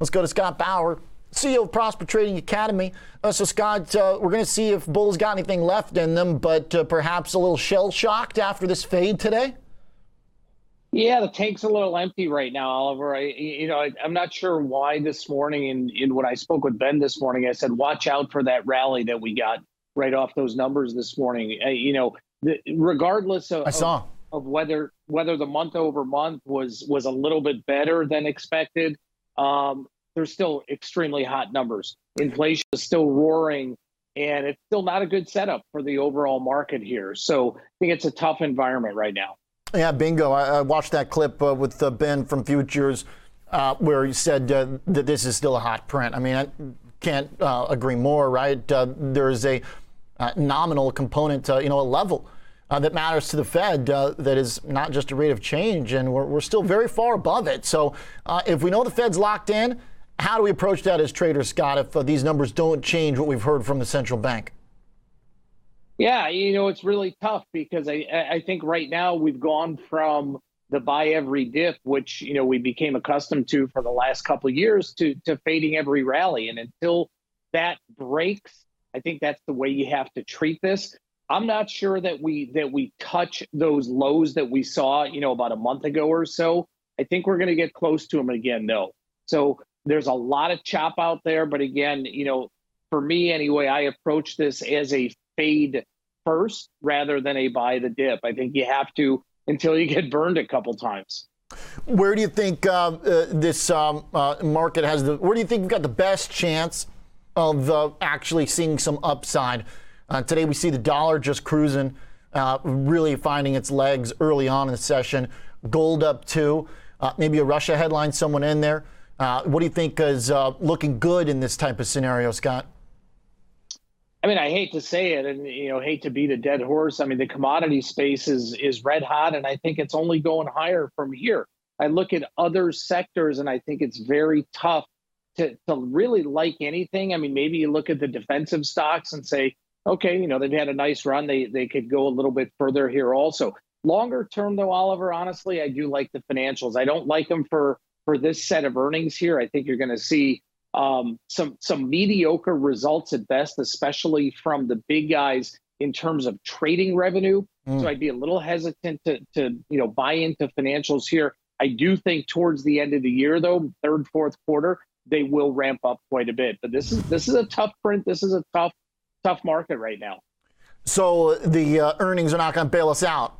Let's go to Scott Bauer, CEO of Prosper Trading Academy. Uh, so, Scott, uh, we're going to see if Bulls got anything left in them, but uh, perhaps a little shell shocked after this fade today. Yeah, the tank's a little empty right now, Oliver. I, you know, I, am not sure why this morning. And in, in when I spoke with Ben this morning, I said, watch out for that rally that we got right off those numbers this morning. Uh, you know, the, regardless of, I saw. Of, of, whether whether the month over month was was a little bit better than expected, um, there's still extremely hot numbers. Inflation is still roaring, and it's still not a good setup for the overall market here. So I think it's a tough environment right now. Yeah, bingo. I, I watched that clip uh, with uh, Ben from Futures uh, where he said uh, that this is still a hot print. I mean, I can't uh, agree more, right? Uh, there is a nominal component, you know, a level. Uh, that matters to the Fed, uh, that is not just a rate of change, and we're, we're still very far above it. So, uh, if we know the Fed's locked in, how do we approach that as traders, Scott, if these numbers don't change what we've heard from the central bank? Yeah, you know, it's really tough because I, I think right now we've gone from the buy every dip, which, you know, we became accustomed to for the last couple years to, to fading every rally. And until that breaks, I think that's the way you have to treat this. I'm not sure that we that we touch those lows that we saw, you know, about a month ago or so. I think we're going to get close to them again, though. So there's a lot of chop out there, but again, you know, for me anyway, I approach this as a fade first rather than a buy the dip. I think you have to until you get burned a couple times. Where do you think uh, uh, this um, uh, market has the? Where do you think we've got the best chance of uh, actually seeing some upside? Uh, today we see the dollar just cruising, uh, really finding its legs early on in the session. Gold up too. maybe a Russia headline, someone in there. what do you think is looking good in this type of scenario, Scott? I mean, I hate to say it, and you know, hate to beat a dead horse. I mean, the commodity space is is red hot, and I think it's only going higher from here. I look at other sectors, and I think it's very tough to to really like anything. I mean, maybe you look at the defensive stocks and say, okay, you know, they've had a nice run. They they could go a little bit further here also. Longer term, though, Oliver, honestly, I do like the financials. I don't like them for for this set of earnings here. I think you're going to see um, some some mediocre results at best, especially from the big guys in terms of trading revenue. Mm. So I'd be a little hesitant to to you know buy into financials here. I do think towards the end of the year, though, third fourth quarter, they will ramp up quite a bit. But this is this is a tough print. This is a tough tough market right now. So the uh, earnings are not going to bail us out.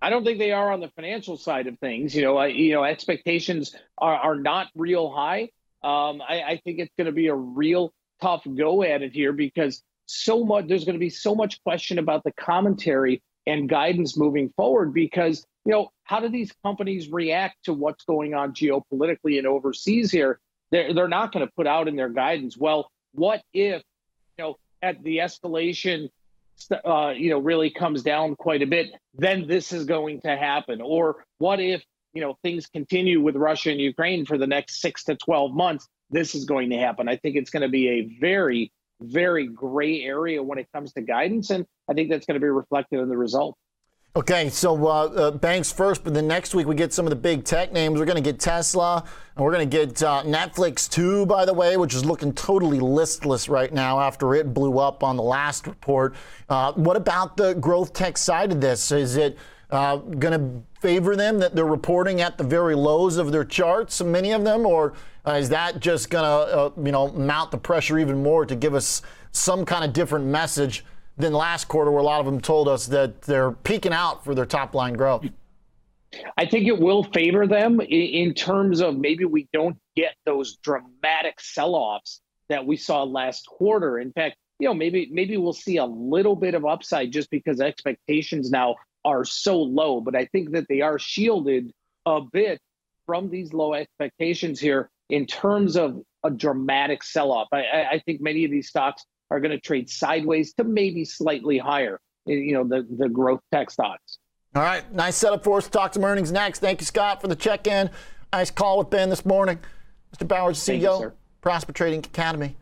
I don't think they are on the financial side of things. You know, I, you know, expectations are, are not real high. Um, I, I think it's going to be a real tough go at it here because so much there's going to be so much question about the commentary and guidance moving forward because you know how do these companies react to what's going on geopolitically and overseas here they're, they're not going to put out in their guidance well what if at the escalation uh, you know really comes down quite a bit then this is going to happen or what if you know things continue with Russia and Ukraine for the next six to twelve months, this is going to happen. I think it's going to be a very, very gray area when it comes to guidance, and I think that's going to be reflected in the result. Okay, so uh, uh, banks first, but then next week we get some of the big tech names. We're going to get Tesla, and we're going to get uh, Netflix too, by the way, which is looking totally listless right now after it blew up on the last report. Uh, what about the growth tech side of this? Is it uh, going to favor them that they're reporting at the very lows of their charts, many of them, or uh, is that just going to you know mount the pressure even more to give us some kind of different message than last quarter, where a lot of them told us that they're peaking out for their top line growth? I think it will favor them in terms of maybe we don't get those dramatic sell-offs that we saw last quarter. In fact, you know, maybe maybe we'll see a little bit of upside just because expectations now are so low, but I think that they are shielded a bit from these low expectations here in terms of a dramatic sell off. I, I, think many of these stocks are going to trade sideways to maybe slightly higher, eh, you know, the, the growth tech stocks. All right. Nice setup for us to talk some earnings next. Thank you, Scott, for the check in. Nice call with Ben this morning. Mr. Bowers, CEO, Prosper Trading Academy.